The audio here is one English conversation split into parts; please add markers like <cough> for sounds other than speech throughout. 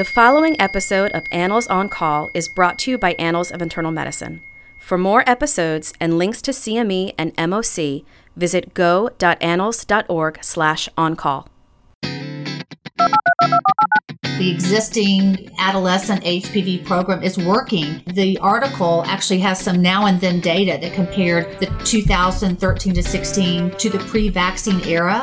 The following episode of Annals on Call is brought to you by Annals of Internal Medicine. For more episodes and links to CME and MOC, visit go.annals.org slash on-call. The existing adolescent HPV program is working. The article actually has some now and then data that compared the 2013 to 16 to the pre-vaccine era.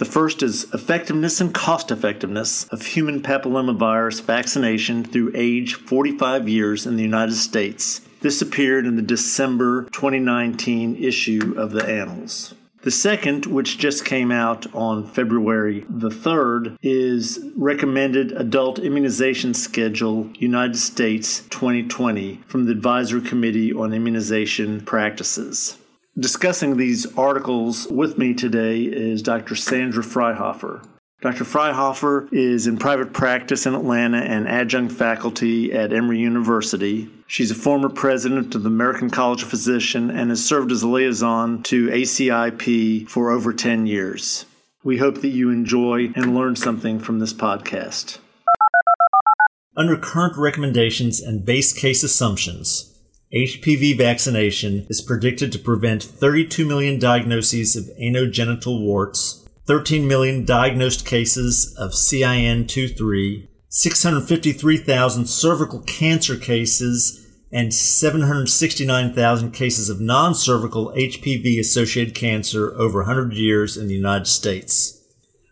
The first is effectiveness and cost effectiveness of human papillomavirus vaccination through age 45 years in the United States. This appeared in the December 2019 issue of the Annals. The second, which just came out on February the 3rd, is Recommended Adult Immunization Schedule United States 2020 from the Advisory Committee on Immunization Practices. Discussing these articles with me today is Dr. Sandra Fryhofer. Dr. Fryhofer is in private practice in Atlanta and adjunct faculty at Emory University. She's a former president of the American College of Physicians and has served as a liaison to ACIP for over 10 years. We hope that you enjoy and learn something from this podcast. Under current recommendations and base case assumptions, HPV vaccination is predicted to prevent 32 million diagnoses of anogenital warts, 13 million diagnosed cases of CIN23, 653,000 cervical cancer cases, and 769,000 cases of non cervical HPV associated cancer over 100 years in the United States.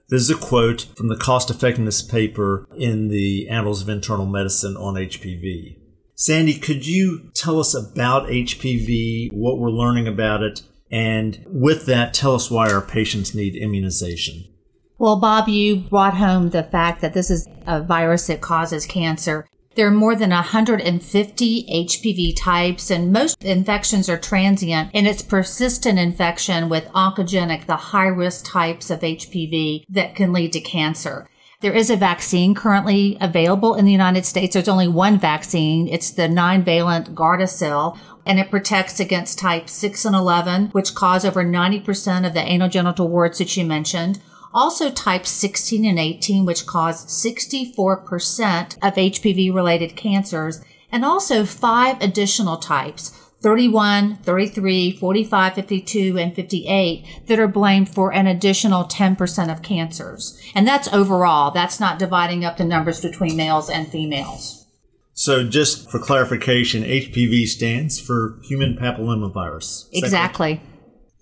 This is a quote from the cost effectiveness paper in the Annals of Internal Medicine on HPV. Sandy, could you tell us about HPV, what we're learning about it, and with that, tell us why our patients need immunization? Well, Bob, you brought home the fact that this is a virus that causes cancer. There are more than 150 HPV types, and most infections are transient, and it's persistent infection with oncogenic, the high risk types of HPV that can lead to cancer. There is a vaccine currently available in the United States. There's only one vaccine. It's the nine valent Gardasil and it protects against type 6 and 11, which cause over 90% of the anogenital warts that you mentioned. Also type 16 and 18, which cause 64% of HPV related cancers and also five additional types 31, 33, 45, 52, and 58 that are blamed for an additional 10% of cancers. And that's overall. That's not dividing up the numbers between males and females. So, just for clarification, HPV stands for human papillomavirus. Exactly.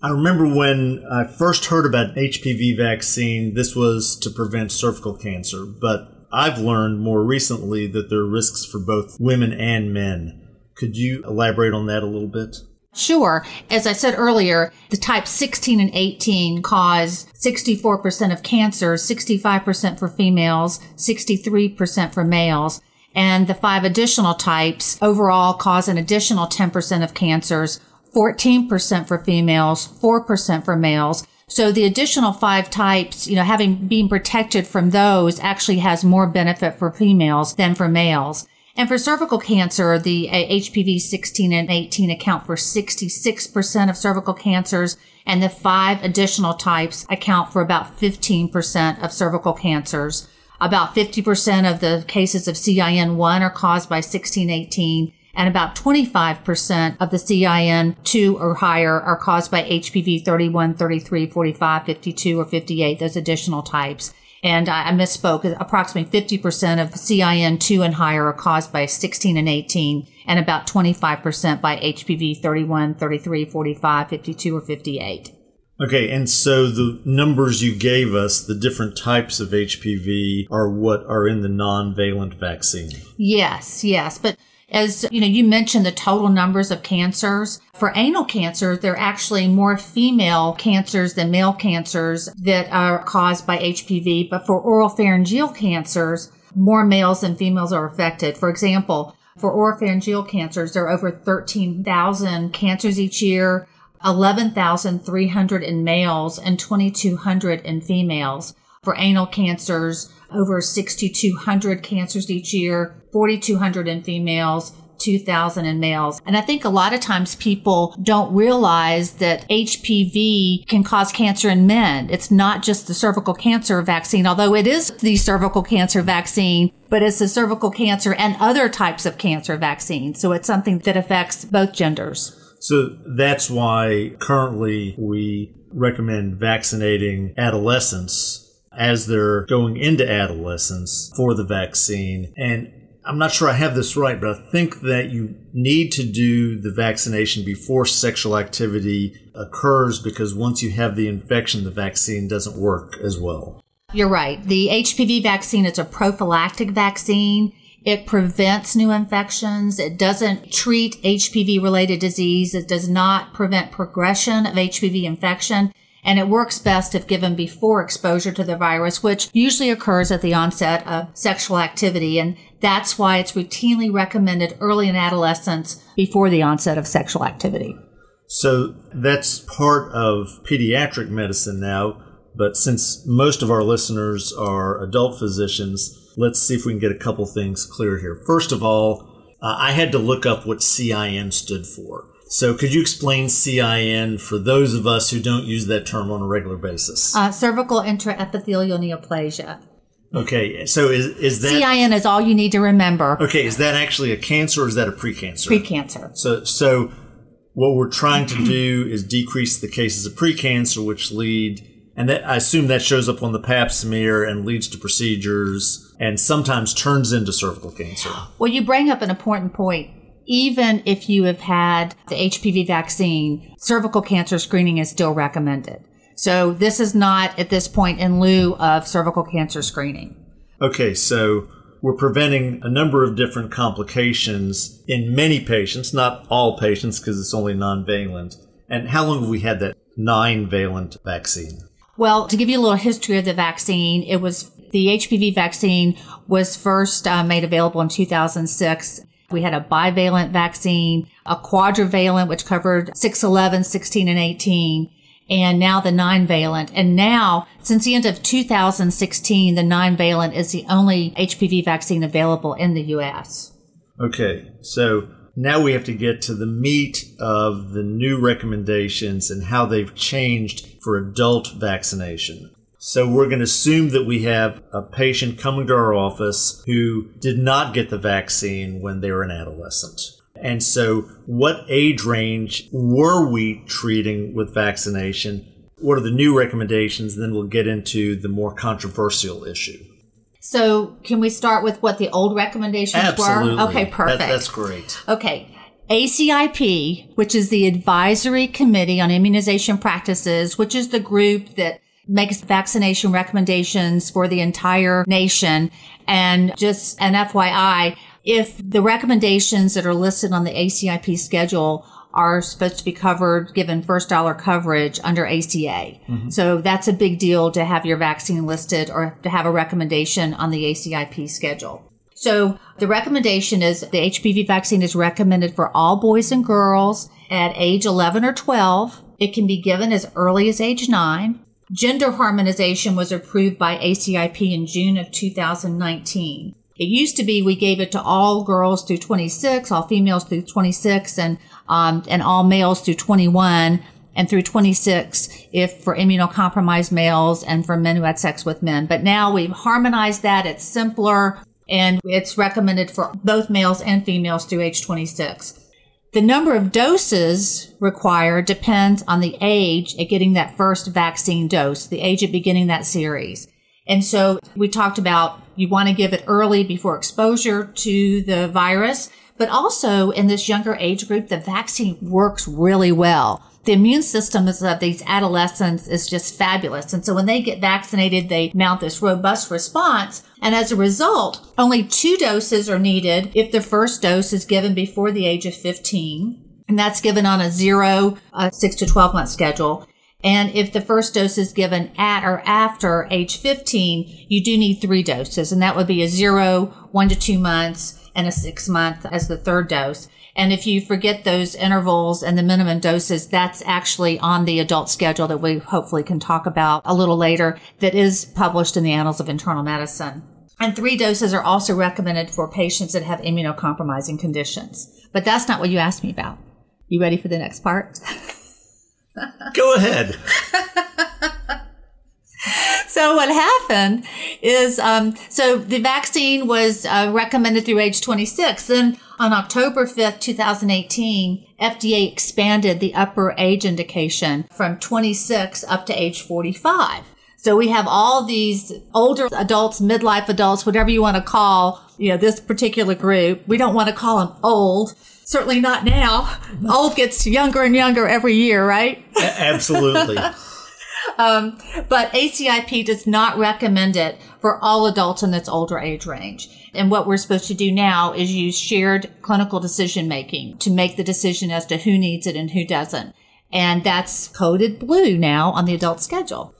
I remember when I first heard about HPV vaccine, this was to prevent cervical cancer, but I've learned more recently that there are risks for both women and men. Could you elaborate on that a little bit? Sure. As I said earlier, the type 16 and 18 cause 64% of cancers, 65% for females, 63% for males. And the five additional types overall cause an additional 10% of cancers, 14% for females, 4% for males. So the additional five types, you know, having been protected from those actually has more benefit for females than for males. And for cervical cancer, the HPV uh, 16 and 18 account for 66% of cervical cancers, and the five additional types account for about 15% of cervical cancers. About 50% of the cases of CIN1 are caused by 1618, and about 25% of the CIN2 or higher are caused by HPV 31, 33, 45, 52, or 58, those additional types. And I misspoke. Approximately 50% of CIN2 and higher are caused by 16 and 18, and about 25% by HPV 31, 33, 45, 52, or 58. Okay, and so the numbers you gave us, the different types of HPV, are what are in the nonavalent vaccine? Yes, yes. But as you know, you mentioned the total numbers of cancers. For anal cancer, there are actually more female cancers than male cancers that are caused by HPV. But for oral pharyngeal cancers, more males than females are affected. For example, for oropharyngeal cancers, there are over 13,000 cancers each year, 11,300 in males and 2,200 in females. For anal cancers, over 6,200 cancers each year, 4,200 in females, 2000 in males. And I think a lot of times people don't realize that HPV can cause cancer in men. It's not just the cervical cancer vaccine, although it is the cervical cancer vaccine, but it's the cervical cancer and other types of cancer vaccine. So it's something that affects both genders. So that's why currently we recommend vaccinating adolescents as they're going into adolescence for the vaccine. And I'm not sure I have this right, but I think that you need to do the vaccination before sexual activity occurs because once you have the infection, the vaccine doesn't work as well. You're right. The HPV vaccine is a prophylactic vaccine. It prevents new infections. It doesn't treat HPV related disease. It does not prevent progression of HPV infection and it works best if given before exposure to the virus, which usually occurs at the onset of sexual activity. And that's why it's routinely recommended early in adolescence before the onset of sexual activity. So that's part of pediatric medicine now. But since most of our listeners are adult physicians, let's see if we can get a couple things clear here. First of all, uh, I had to look up what CIN stood for. So, could you explain CIN for those of us who don't use that term on a regular basis? Uh, cervical intraepithelial neoplasia. Okay, so is is that CIN is all you need to remember. Okay, is that actually a cancer or is that a precancer? Precancer. So, so what we're trying to do is decrease the cases of precancer, which lead, and that, I assume that shows up on the Pap smear and leads to procedures, and sometimes turns into cervical cancer. Well, you bring up an important point even if you have had the HPV vaccine, cervical cancer screening is still recommended. So this is not at this point in lieu of cervical cancer screening. Okay, so we're preventing a number of different complications in many patients, not all patients because it's only nonavalent. And how long have we had that nine-valent vaccine? Well, to give you a little history of the vaccine, it was the HPV vaccine was first uh, made available in 2006 we had a bivalent vaccine, a quadrivalent, which covered 6, 11, 16, and 18, and now the nine-valent. And now, since the end of 2016, the nine-valent is the only HPV vaccine available in the U.S. Okay, so now we have to get to the meat of the new recommendations and how they've changed for adult vaccination. So we're going to assume that we have a patient coming to our office who did not get the vaccine when they were an adolescent. And so what age range were we treating with vaccination? What are the new recommendations? Then we'll get into the more controversial issue. So can we start with what the old recommendations Absolutely. were? Okay, perfect. That, that's great. Okay. ACIP, which is the Advisory Committee on Immunization Practices, which is the group that makes vaccination recommendations for the entire nation. And just an FYI, if the recommendations that are listed on the ACIP schedule are supposed to be covered given first dollar coverage under ACA. Mm-hmm. So that's a big deal to have your vaccine listed or to have a recommendation on the ACIP schedule. So the recommendation is the HPV vaccine is recommended for all boys and girls at age 11 or 12. It can be given as early as age 9. Gender harmonization was approved by ACIP in June of 2019. It used to be we gave it to all girls through 26, all females through 26, and um, and all males through 21, and through 26 if for immunocompromised males and for men who had sex with men. But now we've harmonized that. It's simpler and it's recommended for both males and females through age 26. The number of doses required depends on the age at getting that first vaccine dose, the age at beginning that series. And so we talked about you want to give it early before exposure to the virus, but also in this younger age group, the vaccine works really well the immune system of these adolescents is just fabulous. And so when they get vaccinated, they mount this robust response. And as a result, only two doses are needed if the first dose is given before the age of 15. And that's given on a zero, six to 12 month schedule. And if the first dose is given at or after age 15, you do need three doses. And that would be a zero, one to two months, and a six month as the third dose. And if you forget those intervals and the minimum doses, that's actually on the adult schedule that we hopefully can talk about a little later that is published in the Annals of Internal Medicine. And three doses are also recommended for patients that have immunocompromising conditions. But that's not what you asked me about. You ready for the next part? <laughs> Go ahead. <laughs> <laughs> so what happened is, um, so the vaccine was uh, recommended through age 26. Then on October 5th, 2018, FDA expanded the upper age indication from 26 up to age 45. So we have all these older adults, midlife adults, whatever you want to call, you know, this particular group. We don't want to call them old certainly not now. Old gets younger and younger every year, right? Absolutely. <laughs> um, but ACIP does not recommend it for all adults in this older age range. And what we're supposed to do now is use shared clinical decision making to make the decision as to who needs it and who doesn't. And that's coded blue now on the adult schedule.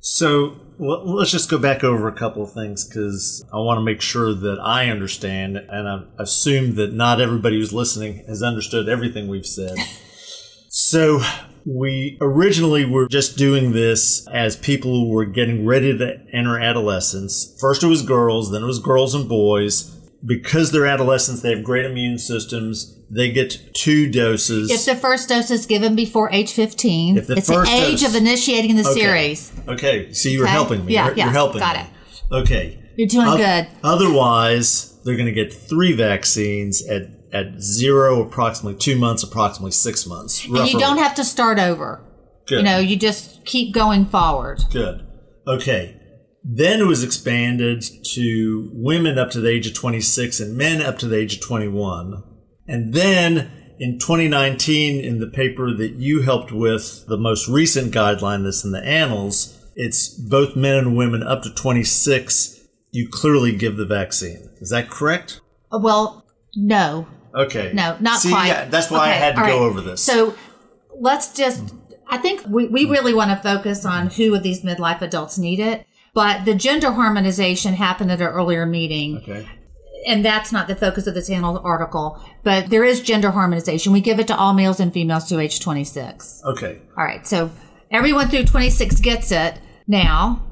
So well, let's just go back over a couple of things because I want to make sure that I understand, and I assume that not everybody who's listening has understood everything we've said. <laughs> so, we originally were just doing this as people who were getting ready to enter adolescence. First, it was girls, then it was girls and boys because they're adolescents, they have great immune systems. They get two doses. If the first dose is given before age 15, it's the age dose, of initiating the okay. series. Okay, so you're okay. helping me. Yeah, you're, yeah, you're helping got me. it. Okay. You're doing o- good. Otherwise, they're going to get three vaccines at, at zero, approximately two months, approximately six months. And you don't have to start over. Good. You know, you just keep going forward. Good. Okay. Then it was expanded to women up to the age of 26 and men up to the age of 21. And then in 2019, in the paper that you helped with, the most recent guideline that's in the annals, it's both men and women up to 26. You clearly give the vaccine. Is that correct? Well, no. Okay. No, not See, quite. Yeah, that's why okay, I had to go right. over this. So let's just, I think we, we really want to focus on who of these midlife adults need it. But the gender harmonization happened at an earlier meeting. Okay. And that's not the focus of this Annals article, but there is gender harmonization. We give it to all males and females to age 26. Okay. All right. So everyone through 26 gets it now.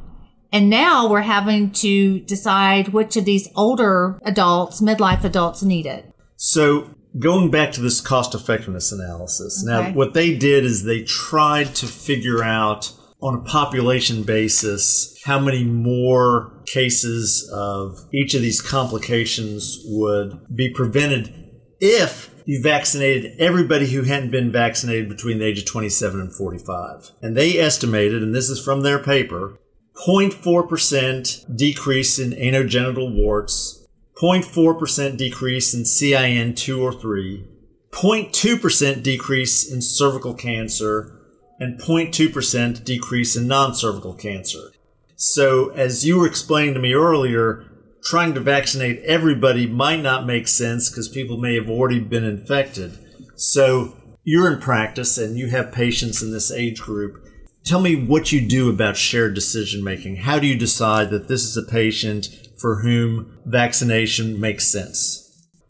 And now we're having to decide which of these older adults, midlife adults, need it. So going back to this cost effectiveness analysis, Okay. now what they did is they tried to figure out on a population basis how many more cases of each of these complications would be prevented if you vaccinated everybody who hadn't been vaccinated between the age of 27 and 45. And they estimated, and this is from their paper, 0.4% decrease in anogenital warts, 0.4% decrease in CIN 2 or 3, 0.2% decrease in cervical cancer, and 0.2% decrease in non cervical cancer. So, as you were explaining to me earlier, trying to vaccinate everybody might not make sense because people may have already been infected. So, you're in practice and you have patients in this age group. Tell me what you do about shared decision making. How do you decide that this is a patient for whom vaccination makes sense?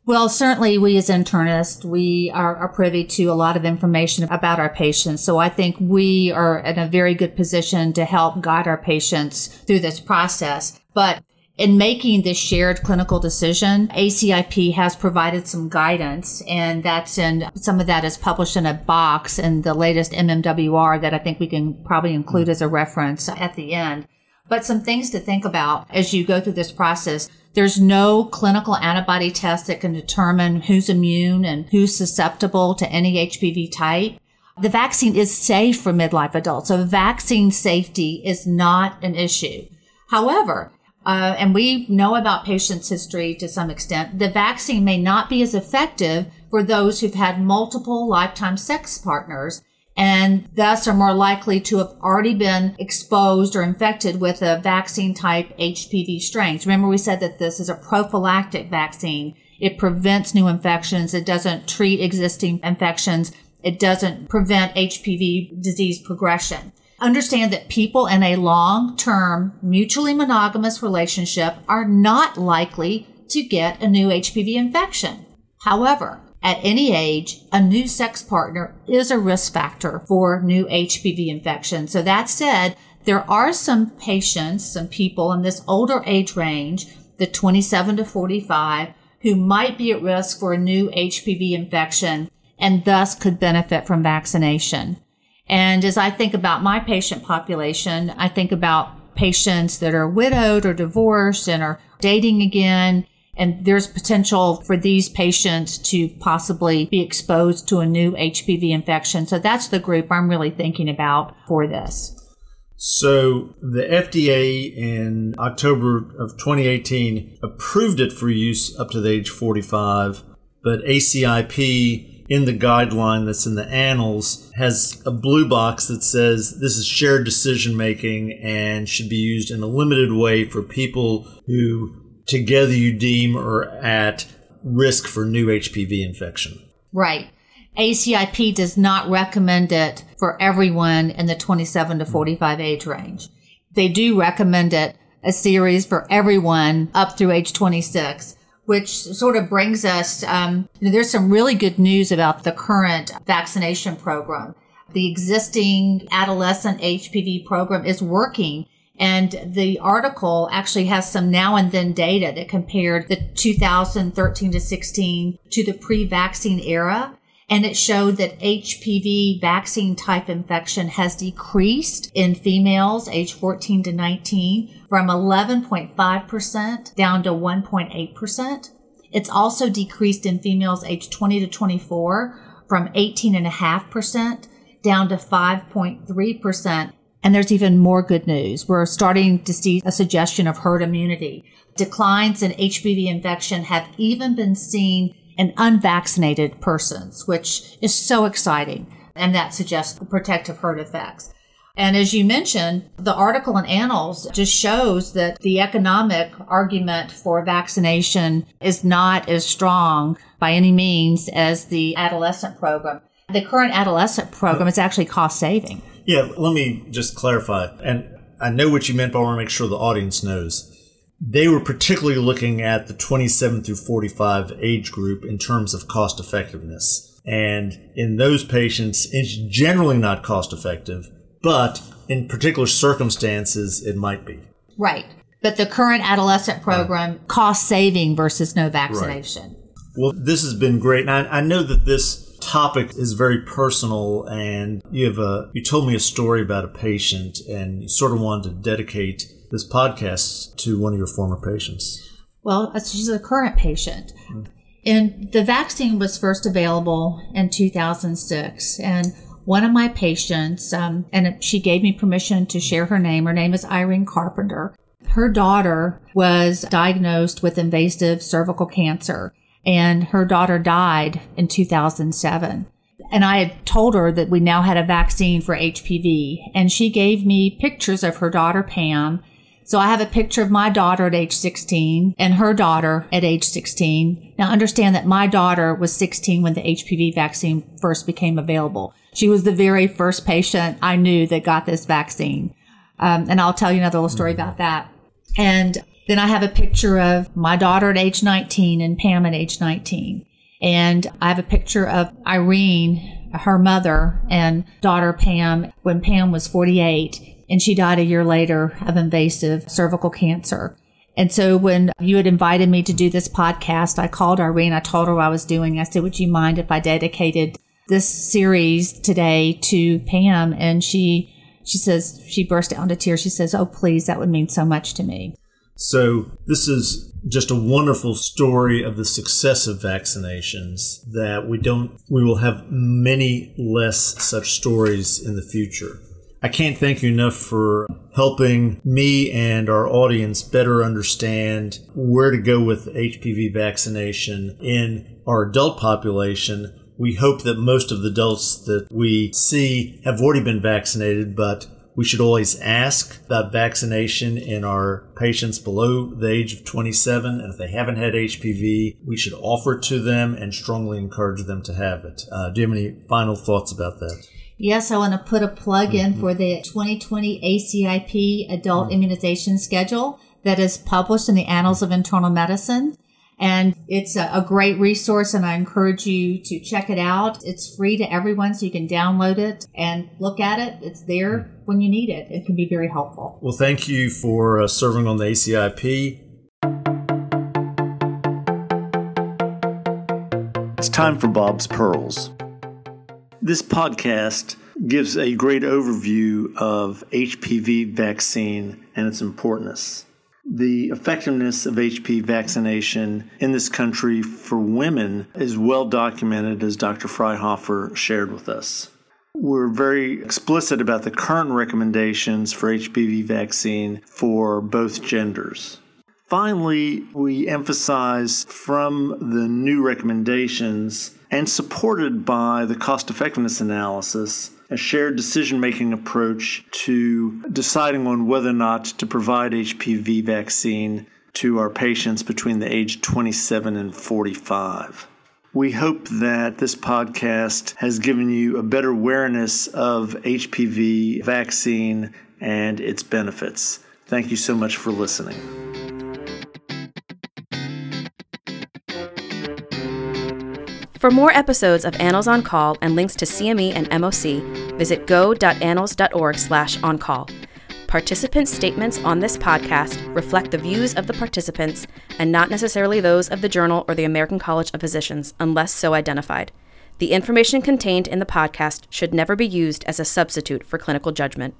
Well, certainly we as internists, we are, are, privy to a lot of information about our patients. So I think we are in a very good position to help guide our patients through this process. But in making this shared clinical decision, ACIP has provided some guidance and that's in some of that is published in a box in the latest MMWR that I think we can probably include as a reference at the end. But some things to think about as you go through this process. There's no clinical antibody test that can determine who's immune and who's susceptible to any HPV type. The vaccine is safe for midlife adults, so vaccine safety is not an issue. However, uh, and we know about patients' history to some extent, the vaccine may not be as effective for those who've had multiple lifetime sex partners and thus are more likely to have already been exposed or infected with a vaccine type HPV strains. Remember we said that this is a prophylactic vaccine. It prevents new infections. It doesn't treat existing infections. it doesn't prevent HPV disease progression. Understand that people in a long term mutually monogamous relationship are not likely to get a new HPV infection. However, at any age, a new sex partner is a risk factor for new HPV infection. So that said, there are some patients, some people in this older age range, the 27 to 45, who might be at risk for a new HPV infection and thus could benefit from vaccination. And as I think about my patient population, I think about patients that are widowed or divorced and are dating again. And there's potential for these patients to possibly be exposed to a new HPV infection. So that's the group I'm really thinking about for this. So the FDA in October of 2018 approved it for use up to the age 45, but ACIP in the guideline that's in the annals has a blue box that says this is shared decision making and should be used in a limited way for people who together you deem are at risk for new HPV infection. Right. ACIP does not recommend it for everyone in the 27 to 45 age range. They do recommend it a series for everyone up through age 26, which sort of brings us, um, you know, there's some really good news about the current vaccination program. The existing adolescent HPV program is working. And the article actually has some now and then data that compared the 2013 to 16 to the pre-vaccine era and it showed that HPV vaccine type infection has decreased in females age 14 to 19 from 11.5% down to 1.8%. It's also decreased in females age 20 to 24 from 18.5% down to 5.3%. And there's even more good news. We're starting to see a suggestion of herd immunity. Declines in HPV infection have even been seen in unvaccinated persons, which is so exciting. And that suggests protective herd effects. And as you mentioned, the article in Annals just shows that the economic argument for vaccination is not as strong by any means as the adolescent program. The current adolescent program is actually cost saving. Yeah, let me just clarify. And I know what you meant, but I want to make sure the audience knows they were particularly looking at the 27 through 45 age group in terms of cost effectiveness. And in those patients, it's generally not cost effective, but in particular circumstances, it might be. Right. But the current adolescent uh. program, right. cost saving versus no vaccination. Right. Well, this has been great. And I, I know that this topic is very personal and you have a you told me a story about a patient and you sort of wanted to dedicate this podcast to one of your former patients? Well, she's a current patient. Mm. And the vaccine was first available in 2006. And one of my patients, um, and she gave me permission to share her name. Her name is Irene Carpenter. Her daughter was diagnosed with invasive cervical cancer, and her daughter died in 2007. And I had told her that we now had a vaccine for HPV, and she gave me pictures of her daughter Pam so I have a picture of my daughter at age 16 and her daughter at age 16. Now understand that my daughter was 16 when the HPV vaccine first became available. She was the very first patient I knew that got this vaccine. Um, and I'll tell you another little story about that. And then I have a picture of my daughter at age 19 and Pam at age 19. And I have a picture of Irene, her mother, and daughter Pam when Pam was 48 and she died a year later of invasive cervical cancer. And so when you had invited me to do this podcast, I called Irene. I told her what I was doing. I said, would you mind if I dedicated this series today to Pam? And she, she says, she burst out into tears. She says, oh, please, that would mean so much to me. So this is just a wonderful story of the success of vaccinations that we don't, we will have many less such stories in the future. I can't thank you enough for helping me and our audience better understand where to go with HPV vaccination in our adult population. We hope that most of the adults that we see have already been vaccinated, but We should always ask about vaccination in our patients below the age of 27. And if they haven't had HPV, we should offer it to them and strongly encourage them to have it. Uh, do you have any final thoughts about that? Yes, I want to put a plug in mm-hmm. for the 2020 ACIP adult mm-hmm. immunization schedule that is published in the Annals of Internal Medicine. And it's a, a, great resource, and I encourage you to check it out. It's free to everyone, so you can download it and look at it. It's there when you need it. It can be very helpful. Well, thank you for uh, serving on the ACIP. It's time for Bob's Pearls. This podcast gives a great overview of HPV vaccine and its importance. The effectiveness of HPV vaccination in this country for women is well documented, as Dr. Fryhofer shared with us. We're very explicit about the current recommendations for HPV vaccine for both genders. Finally, we emphasize from the new recommendations and supported by the cost effectiveness analysis a shared decision making approach to deciding on whether or not to provide HPV vaccine to our patients between the age 27 and 45. We hope that this podcast has given you a better awareness of HPV vaccine and its benefits. Thank you so much for listening. For more episodes of Annals on Call and links to CME and MOC, visit go.annals.org slash on-call. Participant statements on this podcast reflect the views of the participants and not necessarily those of the journal or the American College of Physicians, unless so identified. The information contained in the podcast should never be used as a substitute for clinical judgment.